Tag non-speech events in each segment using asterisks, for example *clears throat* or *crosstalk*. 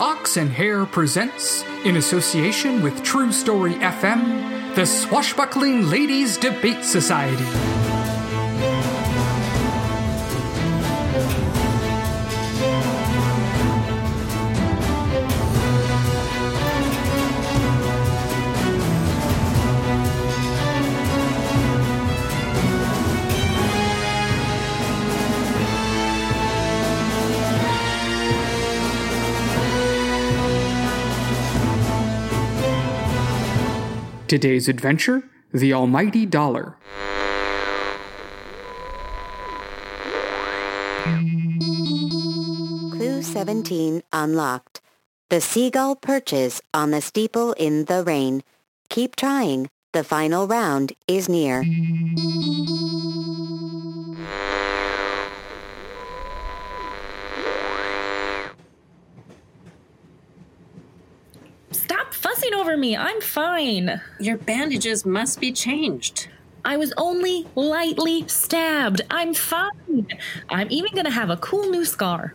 Ox and Hare presents, in association with TruStory FM, the Swashbuckling Ladies Debate Society. Today's adventure The Almighty Dollar. Clue 17 unlocked. The seagull perches on the steeple in the rain. Keep trying. The final round is near. Stop fussing over me. I'm fine. Your bandages must be changed. I was only lightly stabbed. I'm fine. I'm even gonna have a cool new scar.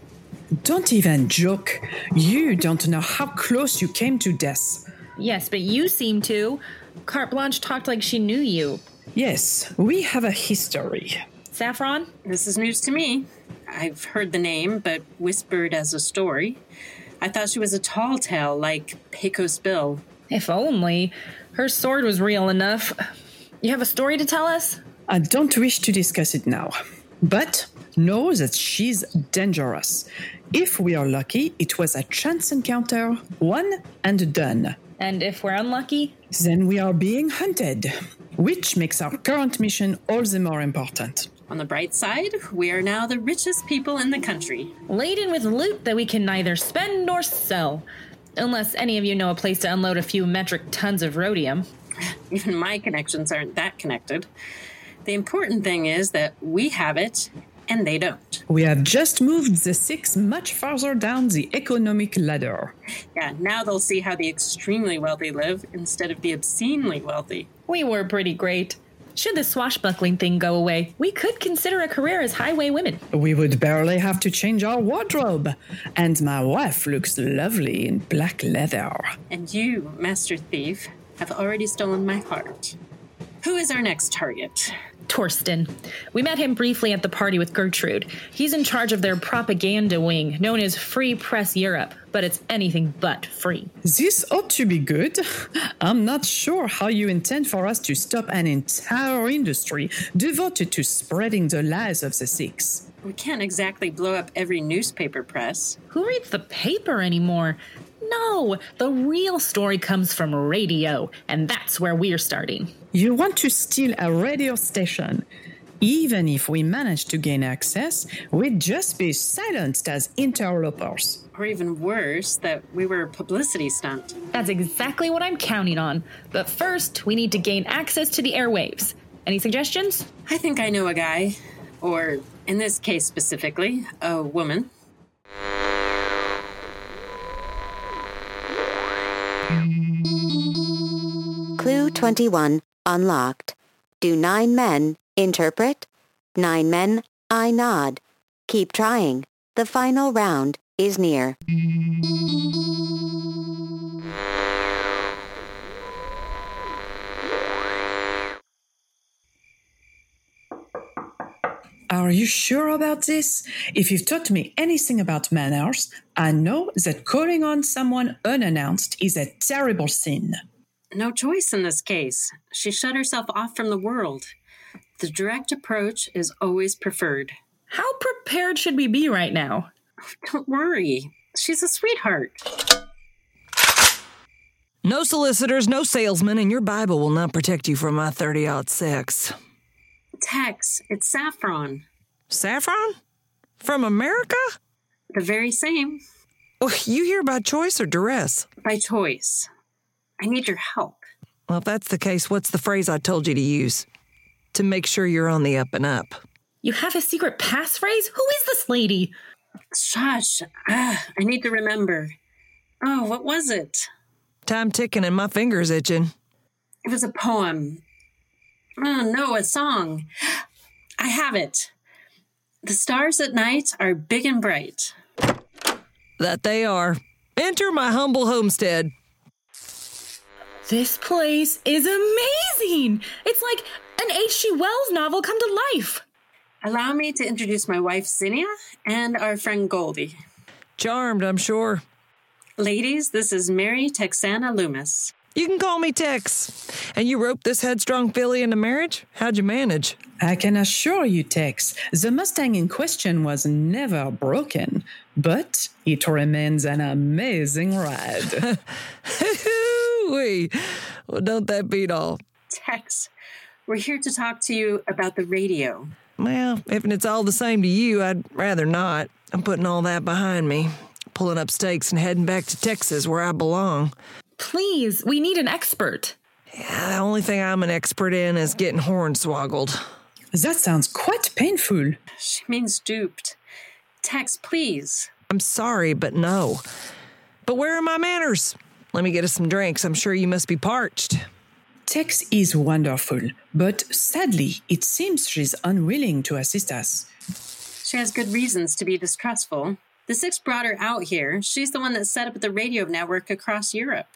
Don't even joke. You don't know how close you came to death. Yes, but you seem to. Carte Blanche talked like she knew you. Yes, we have a history. Saffron? This is news to me. I've heard the name, but whispered as a story. I thought she was a tall tale like Pecos Bill. If only. Her sword was real enough. You have a story to tell us? I don't wish to discuss it now, but know that she's dangerous. If we are lucky, it was a chance encounter, one and done. And if we're unlucky? Then we are being hunted, which makes our current mission all the more important. On the bright side, we are now the richest people in the country. Laden with loot that we can neither spend nor sell. Unless any of you know a place to unload a few metric tons of rhodium. Even *laughs* my connections aren't that connected. The important thing is that we have it and they don't. We have just moved the six much farther down the economic ladder. Yeah, now they'll see how the extremely wealthy live instead of the obscenely wealthy. We were pretty great. Should the swashbuckling thing go away, we could consider a career as highway women. We would barely have to change our wardrobe. And my wife looks lovely in black leather. And you, Master Thief, have already stolen my heart. Who is our next target? Torsten. We met him briefly at the party with Gertrude. He's in charge of their propaganda wing, known as Free Press Europe, but it's anything but free. This ought to be good. *laughs* I'm not sure how you intend for us to stop an entire industry devoted to spreading the lies of the Six. We can't exactly blow up every newspaper press. Who reads the paper anymore? No, the real story comes from radio, and that's where we're starting. You want to steal a radio station. Even if we manage to gain access, we'd just be silenced as interlopers. Or even worse, that we were a publicity stunt. That's exactly what I'm counting on. But first, we need to gain access to the airwaves. Any suggestions? I think I know a guy, or in this case specifically, a woman. Clue 21 unlocked. Do nine men interpret? Nine men, I nod. Keep trying. The final round is near. Are you sure about this? If you've taught me anything about manners, I know that calling on someone unannounced is a terrible sin. No choice in this case. She shut herself off from the world. The direct approach is always preferred. How prepared should we be right now? *laughs* Don't worry. She's a sweetheart. No solicitors, no salesmen, and your Bible will not protect you from my 30 aught six. Tex, it's Saffron. Saffron? From America? The very same. Oh, you here by choice or duress? By choice. I need your help. Well, if that's the case, what's the phrase I told you to use? To make sure you're on the up and up. You have a secret passphrase? Who is this lady? Shush. Ah, I need to remember. Oh, what was it? Time ticking and my fingers itching. It was a poem. Oh, no, a song. I have it. The stars at night are big and bright. That they are. Enter my humble homestead. This place is amazing. It's like an H.G. Wells novel come to life. Allow me to introduce my wife, Zinnia, and our friend Goldie. Charmed, I'm sure. Ladies, this is Mary Texana Loomis. You can call me Tex. And you roped this headstrong filly into marriage? How'd you manage? I can assure you, Tex, the Mustang in question was never broken, but it remains an amazing ride. *laughs* Hoo-wee. Well, don't that beat all? Tex, we're here to talk to you about the radio. Well, if it's all the same to you, I'd rather not. I'm putting all that behind me, pulling up stakes and heading back to Texas where I belong. Please, we need an expert. Yeah, the only thing I'm an expert in is getting hornswoggled. that sounds quite painful. She means duped. Tex, please. I'm sorry, but no. But where are my manners? Let me get us some drinks. I'm sure you must be parched. Tex is wonderful, but sadly, it seems she's unwilling to assist us. She has good reasons to be distrustful. The Six brought her out here. She's the one that set up the radio network across Europe.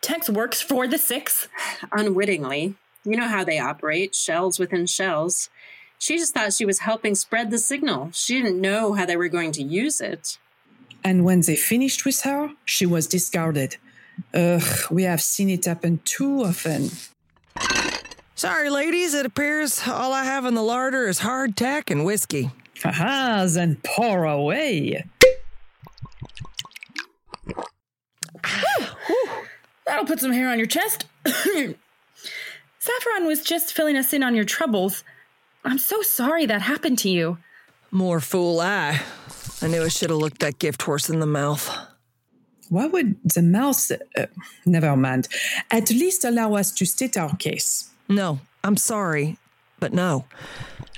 Tex works for the Six? *sighs* Unwittingly. You know how they operate shells within shells. She just thought she was helping spread the signal. She didn't know how they were going to use it. And when they finished with her, she was discarded. Ugh, we have seen it happen too often. Sorry, ladies, it appears all I have in the larder is hardtack and whiskey. Aha, then pour away. That'll put some hair on your chest. *coughs* Saffron was just filling us in on your troubles. I'm so sorry that happened to you. More fool I. I knew I should have looked that gift horse in the mouth. Why would the mouse, uh, never mind, at least allow us to state our case? No, I'm sorry, but no.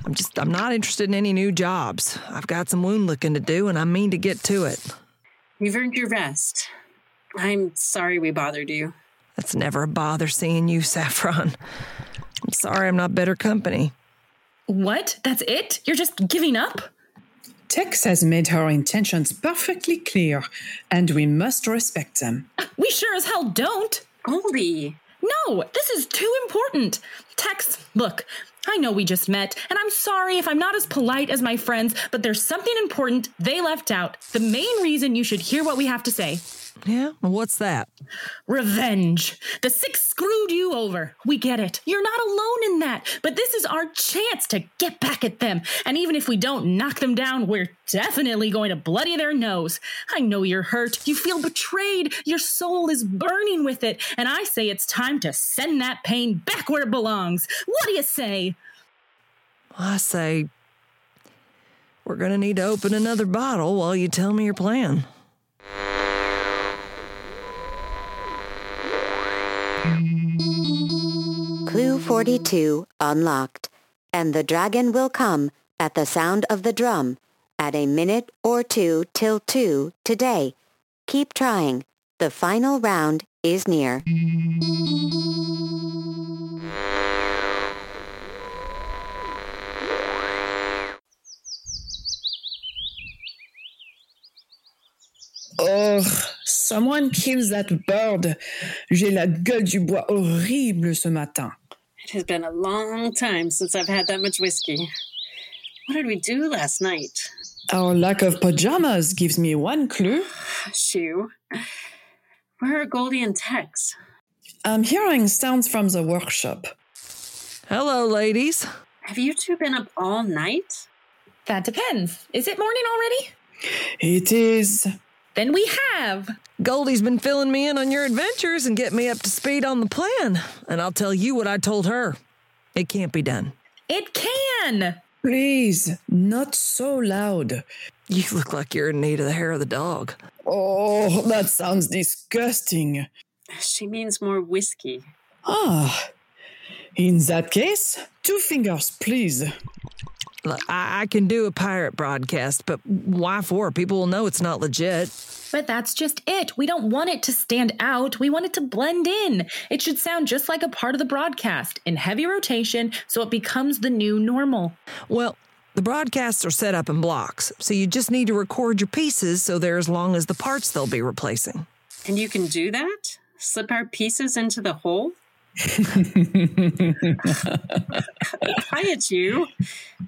I'm just, I'm not interested in any new jobs. I've got some wound licking to do and I mean to get to it. You've earned your rest. I'm sorry we bothered you. That's never a bother seeing you, Saffron. I'm sorry I'm not better company. What? That's it? You're just giving up? Tex has made her intentions perfectly clear, and we must respect them. *laughs* We sure as hell don't. Goldie. No, this is too important. Tex, look, I know we just met, and I'm sorry if I'm not as polite as my friends, but there's something important they left out. The main reason you should hear what we have to say. Yeah? What's that? Revenge. The six screwed you over. We get it. You're not alone in that. But this is our chance to get back at them. And even if we don't knock them down, we're definitely going to bloody their nose. I know you're hurt. You feel betrayed. Your soul is burning with it. And I say it's time to send that pain back where it belongs. What do you say? I say, we're going to need to open another bottle while you tell me your plan. 42 unlocked, and the dragon will come at the sound of the drum at a minute or two till two today. Keep trying. The final round is near. Oh, someone kills that bird. J'ai la gueule du bois horrible ce matin. It has been a long time since I've had that much whiskey. What did we do last night? Our lack of pajamas gives me one clue. Shoo. Where are Goldie and Tex? I'm hearing sounds from the workshop. Hello, ladies. Have you two been up all night? That depends. Is it morning already? It is. Then we have. Goldie's been filling me in on your adventures and getting me up to speed on the plan. And I'll tell you what I told her. It can't be done. It can. Please, not so loud. You look like you're in need of the hair of the dog. Oh, that sounds disgusting. She means more whiskey. Ah, in that case, two fingers, please. Look, I, I can do a pirate broadcast, but why for? People will know it's not legit. But that's just it. We don't want it to stand out. We want it to blend in. It should sound just like a part of the broadcast in heavy rotation so it becomes the new normal. Well, The broadcasts are set up in blocks, so you just need to record your pieces so they're as long as the parts they'll be replacing. And you can do that? Slip our pieces into the hole? *laughs* Quiet you.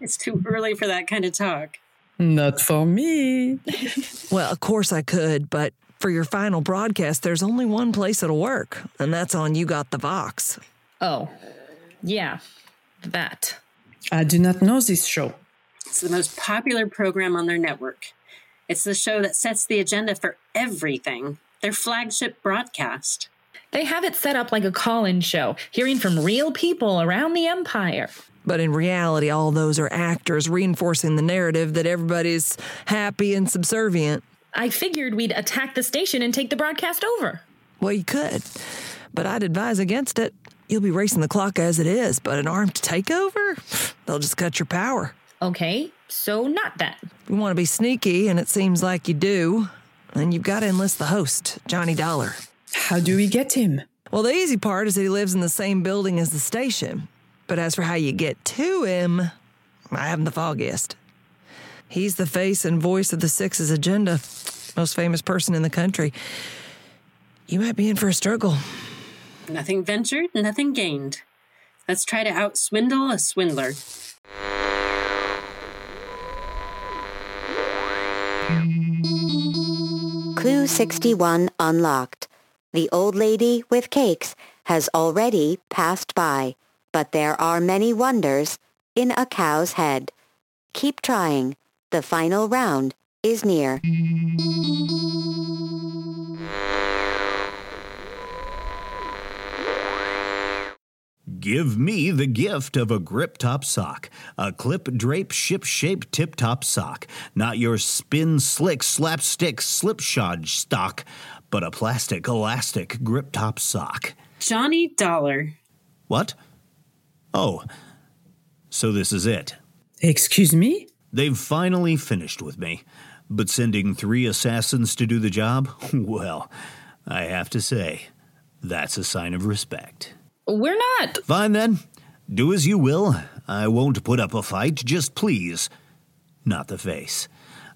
It's too early for that kind of talk. Not for me. *laughs* Well, of course I could, but for your final broadcast, there's only one place it'll work, and that's on You Got the Vox. Oh, yeah, that. I do not know this show. It's the most popular program on their network. It's the show that sets the agenda for everything, their flagship broadcast. They have it set up like a call in show, hearing from real people around the empire. But in reality, all those are actors reinforcing the narrative that everybody's happy and subservient. I figured we'd attack the station and take the broadcast over. Well, you could, but I'd advise against it. You'll be racing the clock as it is, but an armed takeover? They'll just cut your power. Okay, so not that. You want to be sneaky, and it seems like you do, then you've got to enlist the host, Johnny Dollar. How do we get him? Well, the easy part is that he lives in the same building as the station. But as for how you get to him, I haven't the foggiest. He's the face and voice of the Six's agenda, most famous person in the country. You might be in for a struggle. Nothing ventured, nothing gained. Let's try to outswindle a swindler. Clue 61 unlocked. The old lady with cakes has already passed by, but there are many wonders in a cow's head. Keep trying. The final round is near. Give me the gift of a grip top sock, a clip drape ship shape tip top sock, not your spin slick slapstick slipshod stock, but a plastic elastic grip top sock. Johnny Dollar. What? Oh, so this is it. Excuse me? They've finally finished with me. But sending three assassins to do the job? *laughs* Well, I have to say, that's a sign of respect. We're not. Fine then. Do as you will. I won't put up a fight, just please. Not the face.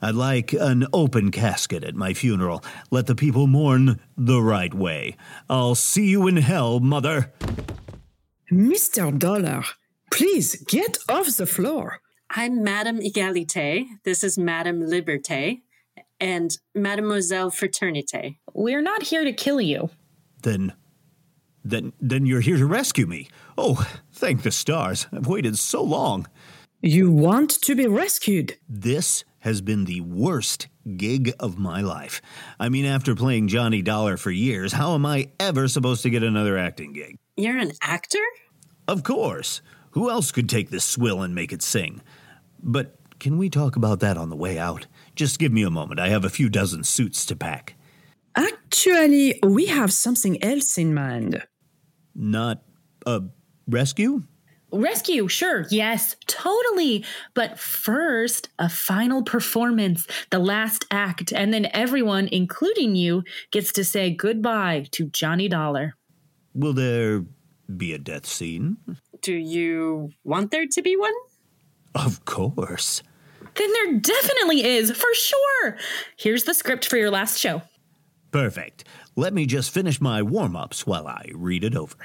I'd like an open casket at my funeral. Let the people mourn the right way. I'll see you in hell, mother. Mr. Dollar, please get off the floor. I'm Madame Egalite. This is Madame Liberté. And Mademoiselle Fraternité. We're not here to kill you. Then. Then, then you're here to rescue me. Oh, thank the stars. I've waited so long. You want to be rescued. This has been the worst gig of my life. I mean, after playing Johnny Dollar for years, how am I ever supposed to get another acting gig? You're an actor? Of course. Who else could take this swill and make it sing? But can we talk about that on the way out? Just give me a moment. I have a few dozen suits to pack. Actually, we have something else in mind. Not a rescue? Rescue, sure, yes, totally. But first, a final performance, the last act, and then everyone, including you, gets to say goodbye to Johnny Dollar. Will there be a death scene? Do you want there to be one? Of course. Then there definitely is, for sure. Here's the script for your last show. Perfect. Let me just finish my warm ups while I read it over.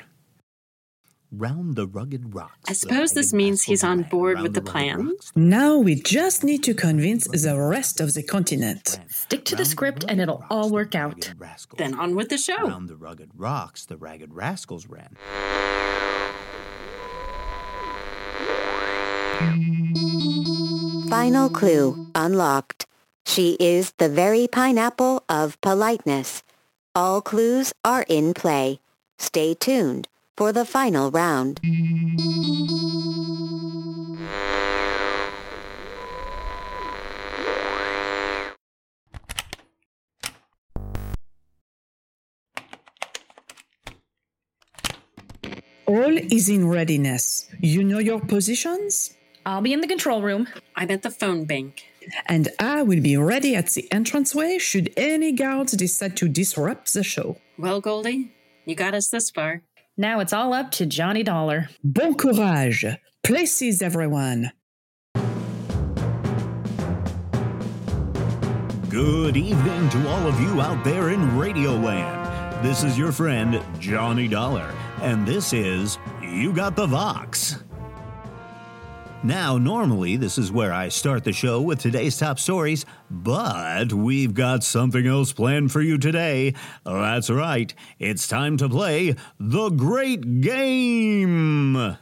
Round the rugged rocks. I suppose this means he's on board with the plan. Now we just need to convince the rest of the continent. Stick to the script and it'll all work out. Then on with the show. Round the rugged rocks, the ragged rascals ran. Final clue unlocked. She is the very pineapple of politeness. All clues are in play. Stay tuned for the final round. All is in readiness. You know your positions? I'll be in the control room. I'm at the phone bank. And I will be ready at the entranceway should any guards decide to disrupt the show. Well, Goldie, you got us this far. Now it's all up to Johnny Dollar. Bon courage! Places, everyone! Good evening to all of you out there in Radioland. This is your friend, Johnny Dollar, and this is You Got the Vox. Now, normally, this is where I start the show with today's top stories, but we've got something else planned for you today. That's right, it's time to play The Great Game!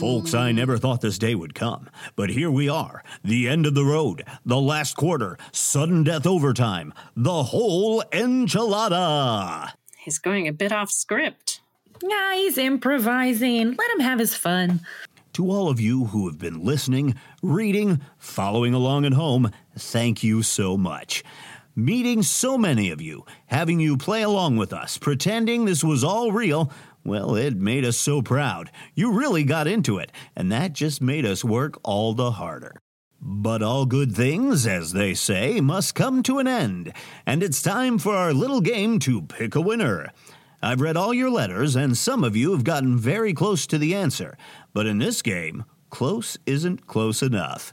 Folks, I never thought this day would come, but here we are, the end of the road, the last quarter, sudden death overtime, the whole enchilada! He's going a bit off script. Yeah, he's improvising. Let him have his fun. To all of you who have been listening, reading, following along at home, thank you so much. Meeting so many of you, having you play along with us, pretending this was all real, well, it made us so proud. You really got into it, and that just made us work all the harder. But all good things, as they say, must come to an end, and it's time for our little game to pick a winner. I've read all your letters, and some of you have gotten very close to the answer, but in this game, close isn't close enough.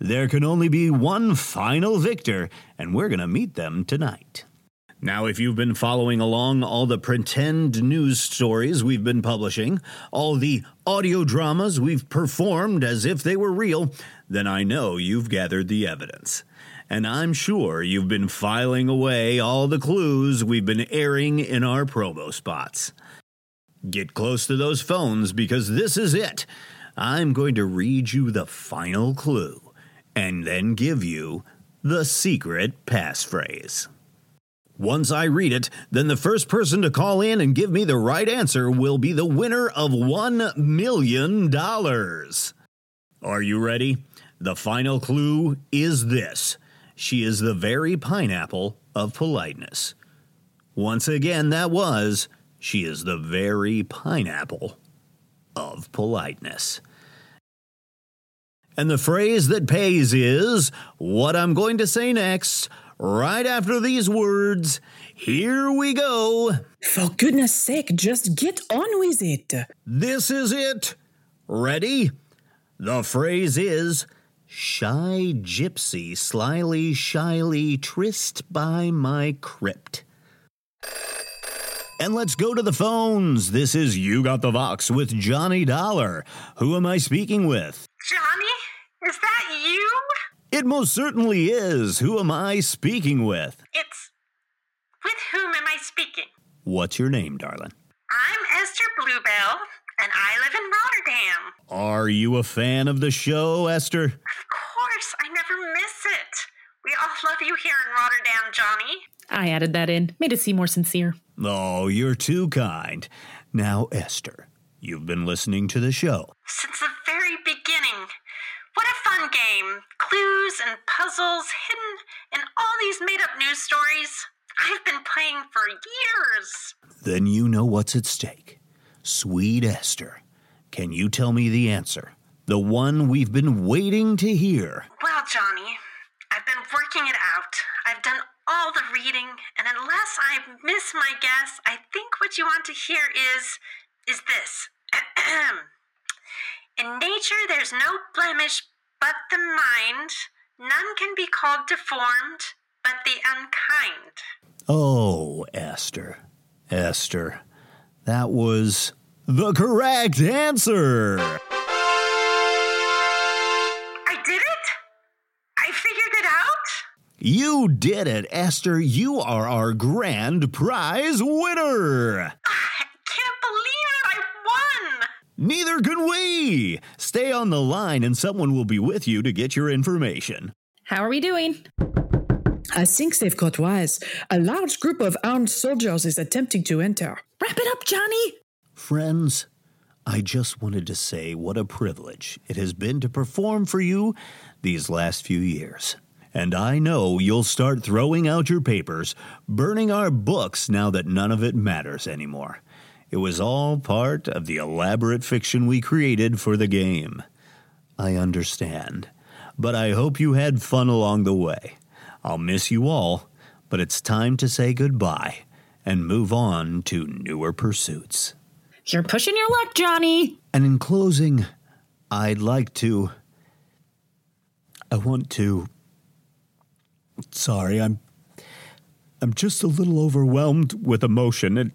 There can only be one final victor, and we're going to meet them tonight. Now, if you've been following along all the pretend news stories we've been publishing, all the audio dramas we've performed as if they were real, then I know you've gathered the evidence. And I'm sure you've been filing away all the clues we've been airing in our promo spots. Get close to those phones because this is it. I'm going to read you the final clue and then give you the secret passphrase. Once I read it, then the first person to call in and give me the right answer will be the winner of $1 million. Are you ready? The final clue is this She is the very pineapple of politeness. Once again, that was She is the very pineapple of politeness. And the phrase that pays is what I'm going to say next right after these words. Here we go. For goodness sake, just get on with it. This is it. Ready? The phrase is Shy gypsy, slyly, shyly, tryst by my crypt. And let's go to the phones. This is You Got the Vox with Johnny Dollar. Who am I speaking with? Johnny? Is that you? It most certainly is. Who am I speaking with? It's. With whom am I speaking? What's your name, darling? I'm Esther Bluebell, and I live in Rotterdam. Are you a fan of the show, Esther? Of course, I never miss it. We all love you here in Rotterdam, Johnny. I added that in, made it seem more sincere. Oh, you're too kind. Now, Esther, you've been listening to the show. Since the very beginning. What a fun game. Clues and puzzles hidden in all these made up news stories. I've been playing for years. Then you know what's at stake. Sweet Esther, can you tell me the answer? The one we've been waiting to hear. Well, Johnny, I've been working it out. I've done all the reading, and unless I miss my guess, I think what you want to hear is is this. *clears throat* In nature there's no blemish but the mind. None can be called deformed but the unkind. Oh, Esther. Esther. That was the correct answer. You did it, Esther. You are our grand prize winner. I can't believe it. I won. Neither can we. Stay on the line and someone will be with you to get your information. How are we doing? I think they've got wise. A large group of armed soldiers is attempting to enter. Wrap it up, Johnny. Friends, I just wanted to say what a privilege it has been to perform for you these last few years. And I know you'll start throwing out your papers, burning our books now that none of it matters anymore. It was all part of the elaborate fiction we created for the game. I understand, but I hope you had fun along the way. I'll miss you all, but it's time to say goodbye and move on to newer pursuits. You're pushing your luck, Johnny. And in closing, I'd like to. I want to sorry. I'm I'm just a little overwhelmed with emotion and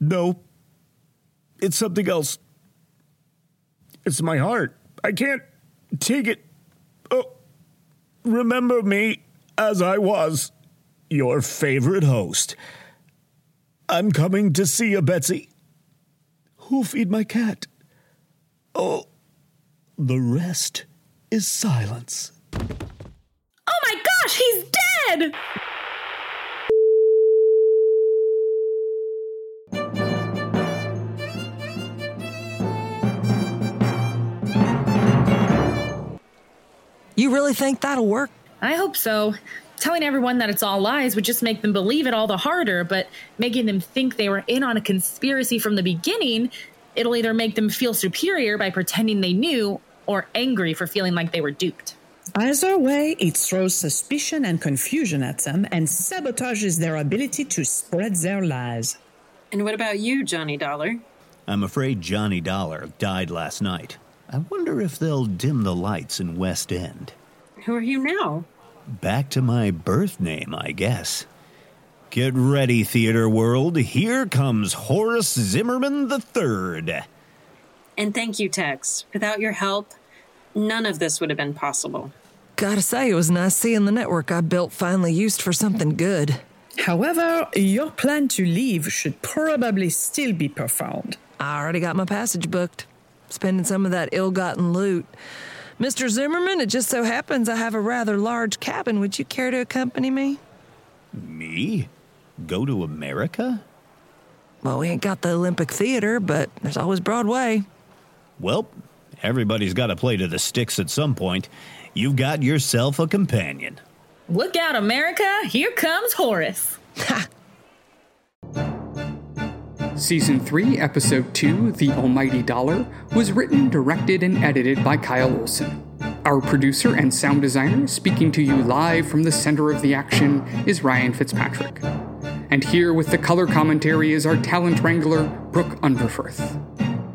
no. It's something else. It's my heart. I can't take it. Oh, remember me as I was, your favorite host. I'm coming to see you, Betsy. Who'll feed my cat? Oh, the rest is silence. Gosh, he's dead! You really think that'll work? I hope so. Telling everyone that it's all lies would just make them believe it all the harder, but making them think they were in on a conspiracy from the beginning, it'll either make them feel superior by pretending they knew or angry for feeling like they were duped. Either way, it throws suspicion and confusion at them and sabotages their ability to spread their lies. And what about you, Johnny Dollar? I'm afraid Johnny Dollar died last night. I wonder if they'll dim the lights in West End. Who are you now? Back to my birth name, I guess. Get ready, theater world. Here comes Horace Zimmerman III. And thank you, Tex. Without your help, none of this would have been possible. Gotta say, it was nice seeing the network I built finally used for something good. However, your plan to leave should probably still be performed. I already got my passage booked, spending some of that ill gotten loot. Mr. Zimmerman, it just so happens I have a rather large cabin. Would you care to accompany me? Me? Go to America? Well, we ain't got the Olympic Theater, but there's always Broadway. Well, everybody's got to play to the sticks at some point. You've got yourself a companion. Look out, America! Here comes Horace. Season 3, Episode 2, The Almighty Dollar, was written, directed, and edited by Kyle Olson. Our producer and sound designer, speaking to you live from the center of the action, is Ryan FitzPatrick. And here with the color commentary is our talent wrangler, Brooke Underveith.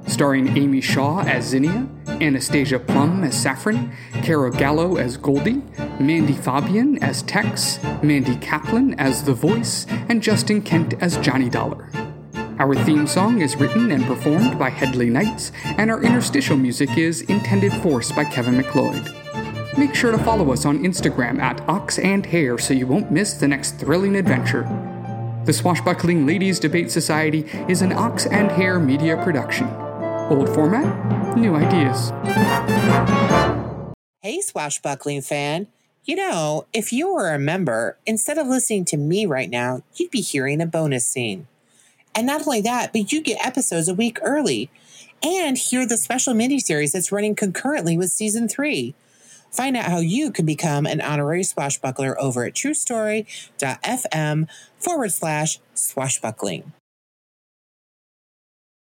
Starring Amy Shaw as Zinnia, Anastasia Plumb as Saffron, Kara Gallo as Goldie, Mandy Fabian as Tex, Mandy Kaplan as The Voice, and Justin Kent as Johnny Dollar. Our theme song is written and performed by Hedley Knights, and our interstitial music is Intended Force by Kevin MacLeod. Make sure to follow us on Instagram at Ox and Hare so you won't miss the next thrilling adventure. The Swashbuckling Ladies Debate Society is an Ox and Hare media production. Old format, new ideas. Hey, Swashbuckling fan. You know, if you were a member, instead of listening to me right now, you'd be hearing a bonus scene. And not only that, but you get episodes a week early and hear the special miniseries that's running concurrently with season three. Find out how you can become an honorary swashbuckler over at trustory.fm forward slash swashbuckling.